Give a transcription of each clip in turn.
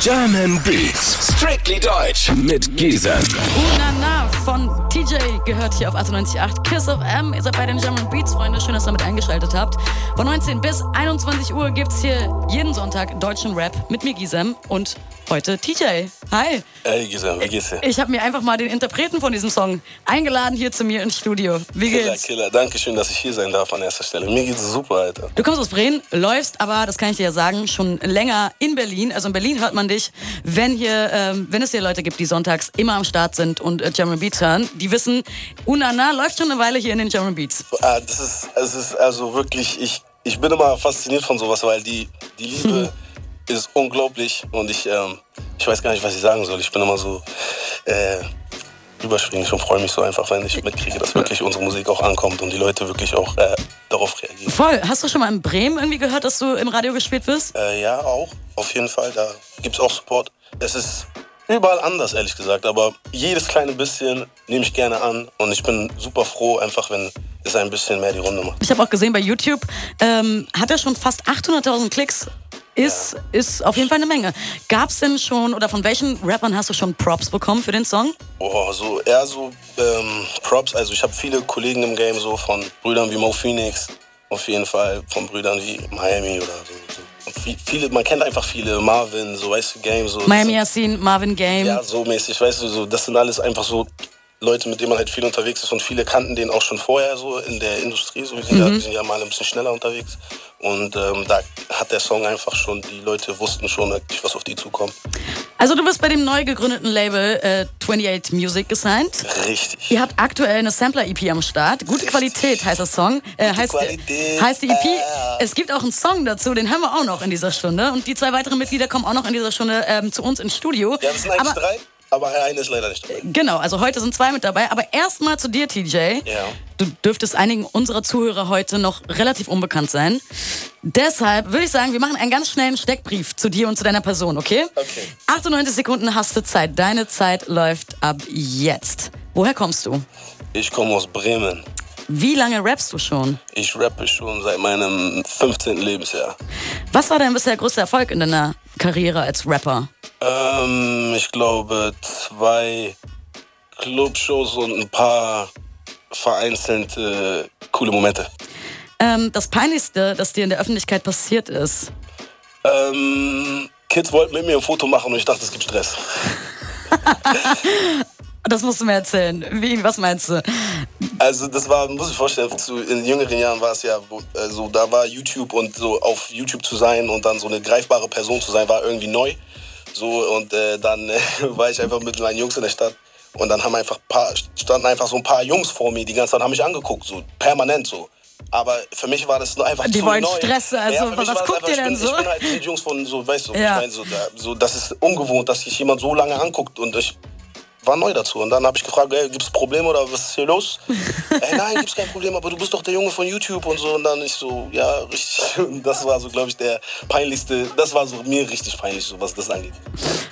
German Beats, strictly deutsch mit Giesen. Unana von TJ gehört hier auf 98.8 Kiss of M. Ihr seid bei den German Beats, Freunde. Schön, dass ihr damit eingeschaltet habt. Von 19 bis 21 Uhr gibt's hier jeden Sonntag deutschen Rap mit mir, Gisem, und heute TJ. Hi. Hey Gisem, wie geht's dir? Ich habe mir einfach mal den Interpreten von diesem Song eingeladen hier zu mir ins Studio. Wie Killer, geht's? Killer. Dankeschön, dass ich hier sein darf an erster Stelle. Mir geht's super, Alter. Du kommst aus Bremen, läufst aber, das kann ich dir ja sagen, schon länger in Berlin. Also in Berlin hört man dich, wenn hier, ähm, wenn es hier Leute gibt, die sonntags immer am Start sind und äh, German Beats hören. Die wissen, Unana läuft schon eine Weile hier in den German Beats. Ah, das ist, es ist also wirklich, ich, ich bin immer fasziniert von sowas, weil die, die Liebe ist unglaublich und ich, ähm, ich weiß gar nicht, was ich sagen soll. Ich bin immer so äh, überschwänglich und freue mich so einfach, wenn ich mitkriege, dass wirklich unsere Musik auch ankommt und die Leute wirklich auch äh, darauf reagieren. Voll. Hast du schon mal in Bremen irgendwie gehört, dass du im Radio gespielt wirst? Äh, ja, auch, auf jeden Fall. Da gibt's auch Support. Es ist überall anders, ehrlich gesagt, aber jedes kleine bisschen nehme ich gerne an und ich bin super froh, einfach wenn es ein bisschen mehr die Runde macht. Ich habe auch gesehen bei YouTube, ähm, hat er schon fast 800.000 Klicks. Ist, ist auf jeden Fall eine Menge. Gab's denn schon, oder von welchen Rappern hast du schon Props bekommen für den Song? Oh, so eher so ähm, Props. Also ich habe viele Kollegen im Game, so von Brüdern wie Mo Phoenix, auf jeden Fall von Brüdern wie Miami oder so. Viele, man kennt einfach viele, Marvin, so weißt du, Game, so. Miami Yassin, Marvin Game. Ja, so mäßig, weißt du, so, das sind alles einfach so Leute, mit denen man halt viel unterwegs ist und viele kannten den auch schon vorher so in der Industrie, so wir sind, ja, wir sind ja mal ein bisschen schneller unterwegs und ähm, da hat der Song einfach schon, die Leute wussten schon wirklich, was auf die zukommt. Also du bist bei dem neu gegründeten Label äh, 28 Music gesigned. Richtig. Ihr habt aktuell eine Sampler-EP am Start. Gute Qualität heißt das Song. Äh, heißt, Qualität, heißt die EP. äh. Es gibt auch einen Song dazu, den hören wir auch noch in dieser Stunde. Und die zwei weiteren Mitglieder kommen auch noch in dieser Stunde ähm, zu uns ins Studio. Ja, das sind eigentlich Aber drei, aber einer ist leider nicht dabei. Genau, also heute sind zwei mit dabei. Aber erstmal zu dir, TJ. Ja. Du dürftest einigen unserer Zuhörer heute noch relativ unbekannt sein. Deshalb würde ich sagen, wir machen einen ganz schnellen Steckbrief zu dir und zu deiner Person, okay? Okay. 98 Sekunden hast du Zeit. Deine Zeit läuft ab jetzt. Woher kommst du? Ich komme aus Bremen. Wie lange rappst du schon? Ich rappe schon seit meinem 15. Lebensjahr. Was war dein bisher größter Erfolg in deiner Karriere als Rapper? Ähm, ich glaube zwei Clubshows und ein paar vereinzelte coole Momente. Ähm, das Peinlichste, das dir in der Öffentlichkeit passiert ist. Ähm, Kids wollten mit mir ein Foto machen und ich dachte, es gibt Stress. Das musst du mir erzählen. Wie, was meinst du? Also das war, muss ich vorstellen, zu, in jüngeren Jahren war es ja, also da war YouTube und so auf YouTube zu sein und dann so eine greifbare Person zu sein, war irgendwie neu. So und äh, dann äh, war ich einfach mit meinen Jungs in der Stadt und dann haben einfach paar, standen einfach so ein paar Jungs vor mir, die ganze Zeit haben mich angeguckt, so permanent so. Aber für mich war das nur einfach Die zu wollen neu. Stress, also mich was guckt ihr ich denn bin, so? Ich bin halt mit Jungs von so, weißt du, Ja. ich meine, so, da, so, das ist ungewohnt, dass sich jemand so lange anguckt und ich war neu dazu. Und dann habe ich gefragt, ey, gibt's Probleme oder was ist hier los? ey, nein, gibt's kein Problem, aber du bist doch der Junge von YouTube und so. Und dann ich so, ja, richtig. Und das war so, glaube ich, der peinlichste, das war so mir richtig peinlich, so was das angeht.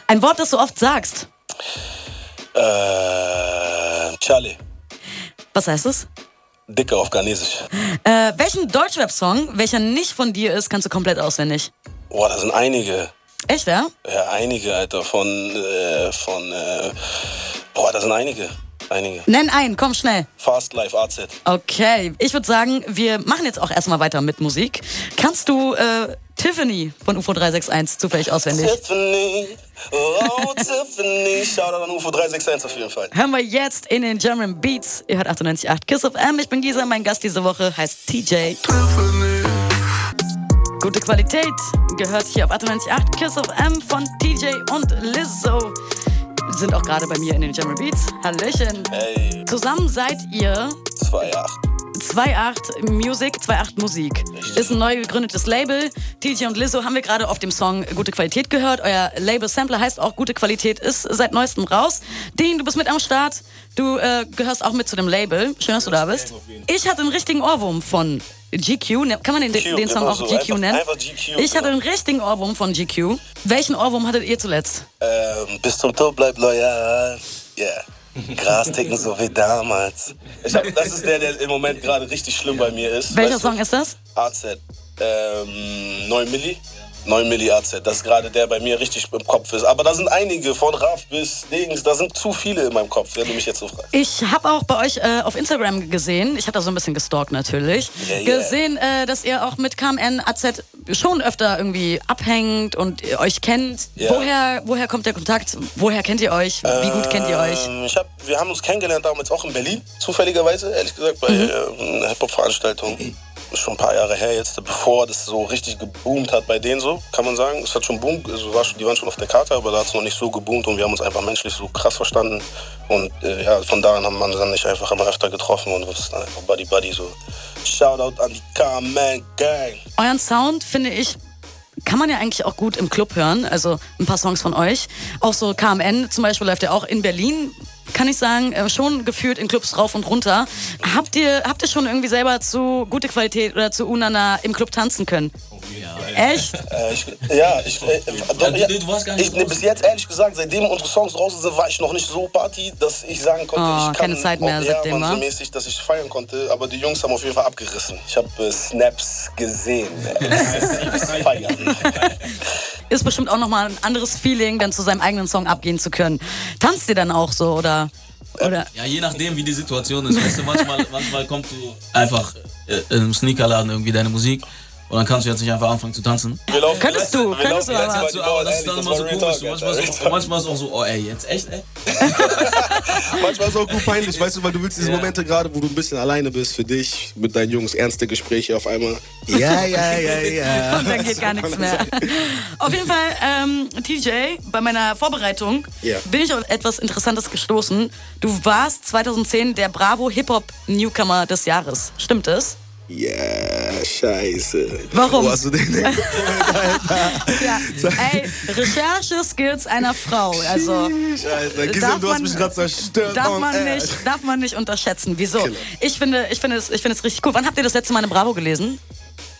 Ein Wort, das du oft sagst. Äh, Charlie, Was heißt es? Dicke auf Ghanesisch. Äh, welchen Deutschrap-Song, welcher nicht von dir ist, kannst du komplett auswendig? Boah, da sind einige. Echt, ja? Ja, einige, Alter, von, äh, von, äh, boah, da sind einige. Einige. Nenn einen, komm schnell. Fast Life AZ. Okay, ich würde sagen, wir machen jetzt auch erstmal weiter mit Musik. Kannst du äh, Tiffany von UFO 361 zufällig auswendig? Tiffany, oh Tiffany, Shoutout an UFO 361 auf jeden Fall. Hören wir jetzt in den German Beats. Ihr hört 98.8 Kiss of M. Ich bin Gisa, mein Gast diese Woche heißt TJ. Gute Qualität gehört hier auf 98.8 Kiss of M von TJ und Lizzo. Sind auch gerade bei mir in den German Beats. Hallöchen. Hey, Zusammen seid ihr 2,8. 2.8 Music, 2.8 Musik. Ist ein neu gegründetes Label. TJ und Lizzo haben wir gerade auf dem Song Gute Qualität gehört. Euer Label Sampler heißt auch Gute Qualität, ist seit neuestem raus. Dean, du bist mit am Start. Du äh, gehörst auch mit zu dem Label. Schön, dass du da bist. Ich hatte einen richtigen Ohrwurm von GQ. Ne- Kann man den, GQ, den Song auch so. GQ Einfach- nennen? einfach GQ, ich hatte genau. einen richtigen Ohrwurm von GQ. Welchen Ohrwurm hattet ihr zuletzt? Ähm, bis zum Tod bleib loyal. Yeah. Gras ticken so wie damals. Ich hab, das ist der, der im Moment gerade richtig schlimm bei mir ist. Welcher weißt du? Song ist das? AZ. Ähm, 9 Milli. 9 Milli AZ, das ist gerade der bei mir richtig im Kopf ist. Aber da sind einige, von Raff bis Dings, da sind zu viele in meinem Kopf, wenn du mich jetzt so fragst. Ich habe auch bei euch äh, auf Instagram gesehen, ich hatte da so ein bisschen gestalkt natürlich, Yeah, yeah. gesehen, äh, dass ihr auch mit KMN AZ schon öfter irgendwie abhängt und ihr euch kennt. Ja. Woher, woher kommt der Kontakt? Woher kennt ihr euch? Wie gut kennt ihr euch? Ähm, hab, wir haben uns kennengelernt damals auch in Berlin, zufälligerweise, ehrlich gesagt, bei Mhm. äh, einer Hip-Hop-Veranstaltung. Schon ein paar Jahre her jetzt, bevor das so richtig geboomt hat bei denen so, kann man sagen. Es hat schon boomt, also war schon, die waren schon auf der Karte, aber da hat es noch nicht so geboomt und wir haben uns einfach menschlich so krass verstanden. Und äh, ja, von da an haben wir dann nicht einfach immer öfter getroffen und ist dann einfach Buddy Buddy so. Shoutout an die K-Man Gang. Euren Sound finde ich kann man ja eigentlich auch gut im Club hören. Also ein paar Songs von euch. Auch so KMN zum Beispiel läuft ja auch in Berlin. Kann ich sagen, äh, schon geführt in Clubs rauf und runter. Habt ihr, habt ihr schon irgendwie selber zu gute Qualität oder zu Unana im Club tanzen können? Echt? Äh, ich, ja, ich, äh, doch, du- ja, du warst gar nicht ich, nee, bis jetzt ehrlich gesagt, seitdem unsere Songs draußen sind, war ich noch nicht so Party, dass ich sagen konnte, Oh, ich kann keine Zeit mehr auch, seitdem, ja, wa? so mäßig, dass ich feiern konnte. Aber die Jungs haben auf jeden Fall abgerissen. Ich habe äh, Snaps gesehen. Äh, feiern. Ist bestimmt auch nochmal ein anderes Feeling, dann zu seinem eigenen Song abgehen zu können. Tanzt ihr dann auch so oder? oder? Ja, je nachdem, wie die Situation ist. Weißt du, manchmal, manchmal kommt du einfach äh, im Sneakerladen irgendwie deine Musik und dann kannst du jetzt nicht einfach anfangen zu tanzen. Wir laufen Könntest du, wir könntest laufen du aber. Du, aber Bauern, das ist dann immer so komisch. Manchmal ist, auch, manchmal ist auch so, oh ey, jetzt echt, ey? Manchmal ist es auch gut peinlich, weißt du, weil du willst diese Momente gerade, wo du ein bisschen alleine bist für dich, mit deinen Jungs, ernste Gespräche auf einmal. Ja, ja, ja, ja. Und dann geht gar nichts mehr. Auf jeden Fall, ähm, TJ, bei meiner Vorbereitung Ja. bin ich auf etwas Interessantes gestoßen. Du warst 2010 der Bravo Hip-Hop Newcomer des Jahres. Stimmt es? Ja, scheiße. Warum? Wo hast du den denn? Ja. Ey, Recherche-Skills einer Frau. Also. Scheiße, Gisem, Darf du hast man- mich gerade zerstört. Darf man, nicht, darf man nicht unterschätzen. Wieso? Killer. Ich finde, ich, finde es, ich finde es richtig cool. Wann habt ihr das letzte Mal eine Bravo gelesen?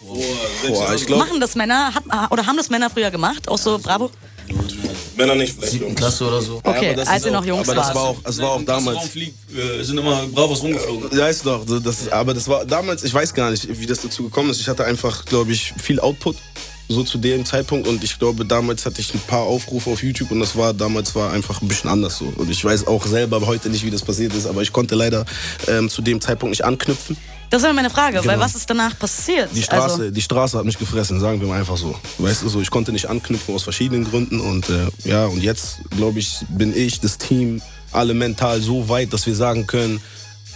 Boah, ich glaube, Machen das Männer, hat, oder haben das Männer früher gemacht? Auch so Bravo? Männer nicht vielleicht. Siebten Klasse oder so. Okay, aber das als ist ihr noch Jungs aber das wart. war auch, das war auch damals. Fliegt, äh, sind immer Bravos rumgeflogen. Ja, ist doch, so, das, ist- aber das war damals, ich weiß gar nicht, wie das dazu gekommen ist. Ich hatte einfach, glaube ich, viel Output so zu dem Zeitpunkt und ich glaube, damals hatte ich ein paar Aufrufe auf YouTube und das war damals war einfach ein bisschen anders so. Und ich weiß auch selber heute nicht, wie das passiert ist, aber ich konnte leider ähm, zu dem Zeitpunkt nicht anknüpfen. Das war meine Frage, weil Genau. was ist danach passiert? Die Straße, Also, die Straße hat mich gefressen, sagen wir mal einfach so. Weißt du, so ich konnte nicht anknüpfen aus verschiedenen Gründen und äh, ja, und jetzt glaube ich, bin ich, das Team, alle mental so weit, dass wir sagen können,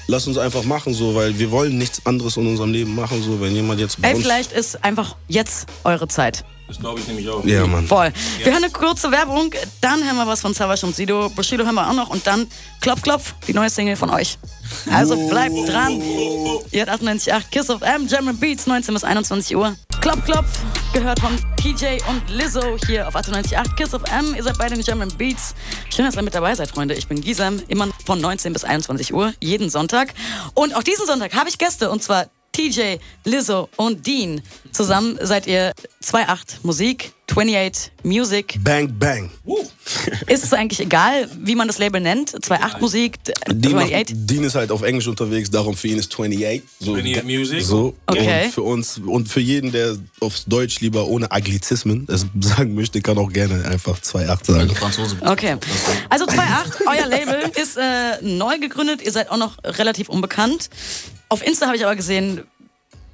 lass uns einfach machen so, weil wir wollen nichts anderes in unserem Leben machen so, wenn jemand jetzt ey, vielleicht ist einfach jetzt eure Zeit. Das glaube ich nämlich auch. ja, Mann. Voll. Wir hören eine kurze Werbung, dann hören wir was von Savage und Sido. Bushido hören wir auch noch und dann Klopf, Klopf, die neue Single von euch. Also bleibt dran. Ihr habt 98.8 Kiss of M, German Beats, 19 bis 21 Uhr. Klopf, Klopf, gehört von TJ und Lizzo hier auf 98.8 Kiss of M. Ihr seid beide in German Beats. Schön, dass ihr mit dabei seid, Freunde. Ich bin Gisem, immer von 19 bis 21 Uhr, jeden Sonntag. Und auch diesen Sonntag habe ich Gäste und zwar TJ, Lizzo und Dean. Zusammen seid ihr 2.8 Musik, 28 Music. Bang Bang. Ist es eigentlich egal, wie man das Label nennt? 2.8 Musik, Dean, macht, 28? Dean ist halt auf Englisch unterwegs, darum für ihn ist 28. So, 28 Music. So. Okay. Und für uns und für jeden, der aufs Deutsch lieber ohne Anglizismen es sagen möchte, kann auch gerne einfach 28 sagen. Franzose. Okay. Also 2.8, euer Label ist äh, neu gegründet, ihr seid auch noch relativ unbekannt. Auf Insta habe ich aber gesehen,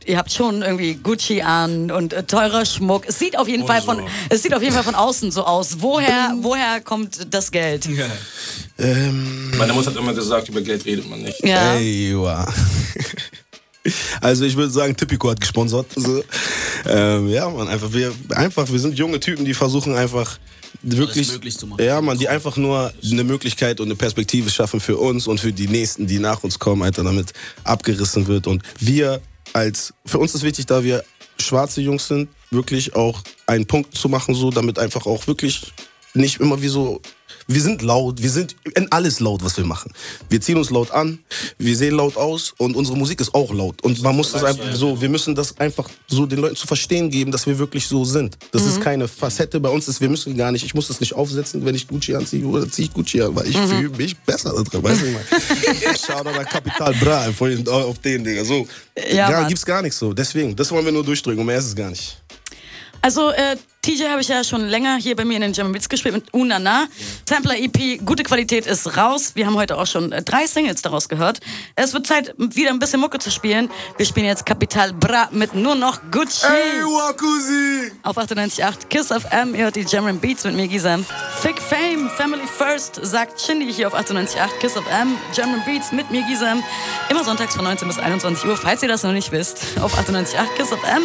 ihr habt schon irgendwie Gucci an und äh, teurer Schmuck. Es sieht auf jeden Fall von es sieht auf jeden Fall von außen so aus. Woher woher kommt das Geld? Ähm, Meine Mutter hat immer gesagt, über Geld redet man nicht. Ja. Ey. Also ich würde sagen, Tipico hat gesponsert. So. Ähm, ja, man, einfach wir, einfach wir sind junge Typen, die versuchen einfach wirklich, möglich zu machen. ja, man, die einfach nur eine Möglichkeit und eine Perspektive schaffen für uns und für die nächsten, die nach uns kommen, Alter, damit abgerissen wird. Und wir als, für uns ist wichtig, da wir schwarze Jungs sind, wirklich auch einen Punkt zu machen, so, damit einfach auch wirklich nicht immer wie so wir sind laut, wir sind in alles laut, was wir machen. Wir ziehen uns laut an, wir sehen laut aus und unsere Musik ist auch laut. Und man muss das einfach so, wir müssen das einfach so den Leuten zu verstehen geben, dass wir wirklich so sind. Das ist keine Facette bei uns, ist, wir müssen gar nicht, ich muss das nicht aufsetzen, wenn ich Gucci anziehe oder ziehe ich Gucci an, weil ich fühle mich besser da drin, weißt du, mal. Schau an Kapital Bra auf den, Digga, so. Ja, gar, gibt's gar nichts so. Deswegen, das wollen wir nur durchdrücken und mehr ist es gar nicht. Also äh, TJ habe ich ja schon länger hier bei mir in den German Beats gespielt mit Unana. Sampler EP, gute Qualität ist raus. Wir haben heute auch schon äh, drei Singles daraus gehört. Es wird Zeit, wieder ein bisschen Mucke zu spielen. Wir spielen jetzt Capital Bra mit nur noch Gucci. Ey, Wakuzi! Auf 98.8 Kiss of M, ihr hört die German Beats mit mir, Gisam. Fick Fame, Family First, sagt Shindy hier auf 98.8 Kiss of M. German Beats mit mir, Gisam. Immer sonntags von 19 bis 21 Uhr, falls ihr das noch nicht wisst. Auf 98.8 Kiss of M.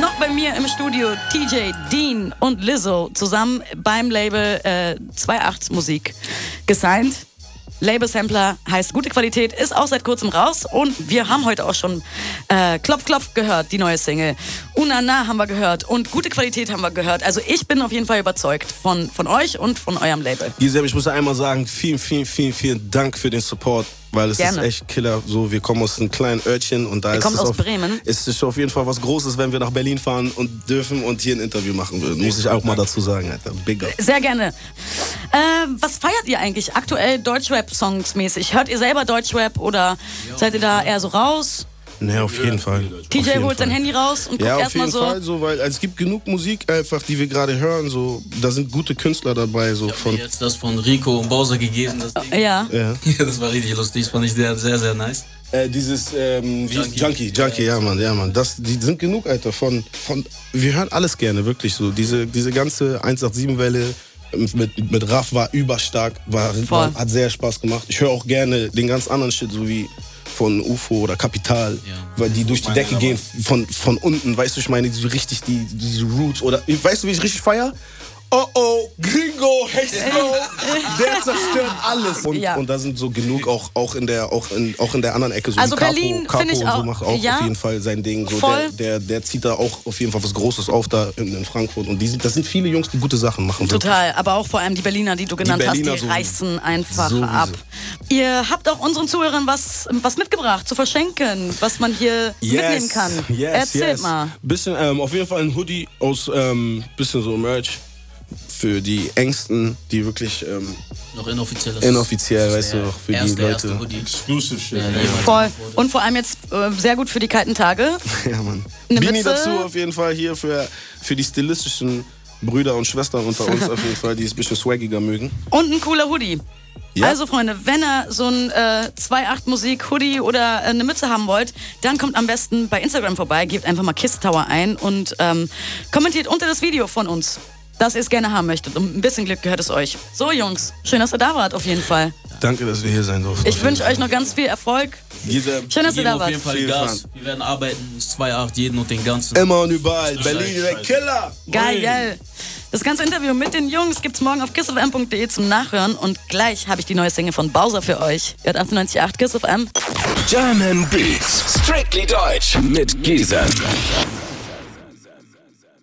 Noch bei mir im Studio TJ, Dean und Lizzo zusammen beim Label äh, 2.8 Musik gesigned. Label Sampler heißt gute Qualität, ist auch seit kurzem raus und wir haben heute auch schon äh, Klopf Klopf gehört, die neue Single. Unana haben wir gehört und gute Qualität haben wir gehört. Also ich bin auf jeden Fall überzeugt von, von euch und von eurem Label. Giselle, ich muss einmal sagen, vielen, vielen, vielen, vielen Dank für den Support. Weil es Gerne. ist echt Killer. So, wir kommen aus einem kleinen Örtchen und da Wir ist kommen es aus auf, Bremen. ist es auf jeden Fall was Großes, wenn wir nach Berlin fahren und dürfen und hier ein Interview machen würden. Muss ich auch mal dazu sagen, Alter. Big up. Sehr gerne. Äh, was feiert ihr eigentlich aktuell Deutschrap-Songs mäßig? Hört ihr selber Deutschrap oder seid ihr da eher so raus? Ne, auf jeden Fall. TJ jeden holt sein. Handy raus und guckt Ja, auf erstmal jeden so. Fall so, weil also es gibt genug Musik einfach, die wir gerade hören. So, da sind gute Künstler dabei. So Mir von, jetzt das von Rico und Bowser gegeben. Das, Ding. Ja. ja. Ja, das war richtig lustig. Das fand ich sehr, sehr, sehr nice. Äh, dieses ähm, Junkie. Junkie, Junkie, Junkie, ja Mann, ja Mann. Das, die sind genug, Alter. Von, von, wir hören alles gerne, wirklich so. Diese, diese ganze 187-Welle mit, mit Raff war überstark, war, war, hat sehr Spaß gemacht. Ich höre auch gerne den ganz anderen Shit, so wie von UFO oder Kapital, Ja. weil die durch die Decke gehen von, von unten, weißt du, ich meine, so richtig die, diese Roots oder, weißt du, wie ich richtig feier? Oh oh, Gringo, Hesto, der zerstört alles. Und, Ja. und da sind so genug auch, auch, in, der, auch, in, auch in der anderen Ecke. So Also Capo, Berlin finde ich und so auch- macht auch ja. auf jeden Fall sein Ding. So Voll. der, der, der zieht da auch auf jeden Fall was Großes auf da in, in Frankfurt. Und die sind, das sind viele Jungs, die gute Sachen machen. wirklich. Total, aber auch vor allem die Berliner, die du genannt Berliner hast, die sowieso. reißen einfach Sowieso. ab. Ihr habt auch unseren Zuhörern was, was mitgebracht zu verschenken, was man hier mitnehmen kann. Yes, Erzählt yes. mal. Bisschen, ähm, auf jeden Fall ein Hoodie aus ähm, bisschen so Merch für die Ängsten, die wirklich ähm, Noch inoffiziell. das inoffiziell, ist weißt du, auch für die erste, Leute. Erste Hoodie. Exclusive shit. Ja, jemand. Voll. Und vor allem jetzt äh, sehr gut für die kalten Tage. Ja, Mann. Eine Bini Mütze. dazu auf jeden Fall hier für, für die stilistischen Brüder und Schwestern unter uns auf jeden Fall, die es ein bisschen swaggiger mögen. Und ein cooler Hoodie. Ja. Also Freunde, wenn ihr so ein äh, 2.8 Musik Hoodie oder äh, eine Mütze haben wollt, dann kommt am besten bei Instagram vorbei, gebt einfach mal Kiss Tower ein und ähm, kommentiert unter das Video von uns, dass ihr es gerne haben möchtet. Und ein bisschen Glück gehört es euch. So Jungs, schön, dass ihr da wart auf jeden Fall. Danke, dass wir hier sein durften. Ich wünsche euch noch ganz viel Erfolg. Diese Schön, dass ihr Wir da geben auf wart. jeden Fall Gas. Wir werden arbeiten. Es ist 2,8 jeden und den ganzen. immer und überall. Berlin, der Killer. Geil, geil. Das ganze Interview mit den Jungs gibt's morgen auf kissofm.de zum Nachhören und gleich habe ich die neue Single von Bowser für euch. Ihr hört 98.8 Kiss of M. German Beats. Strictly Deutsch mit Giesen.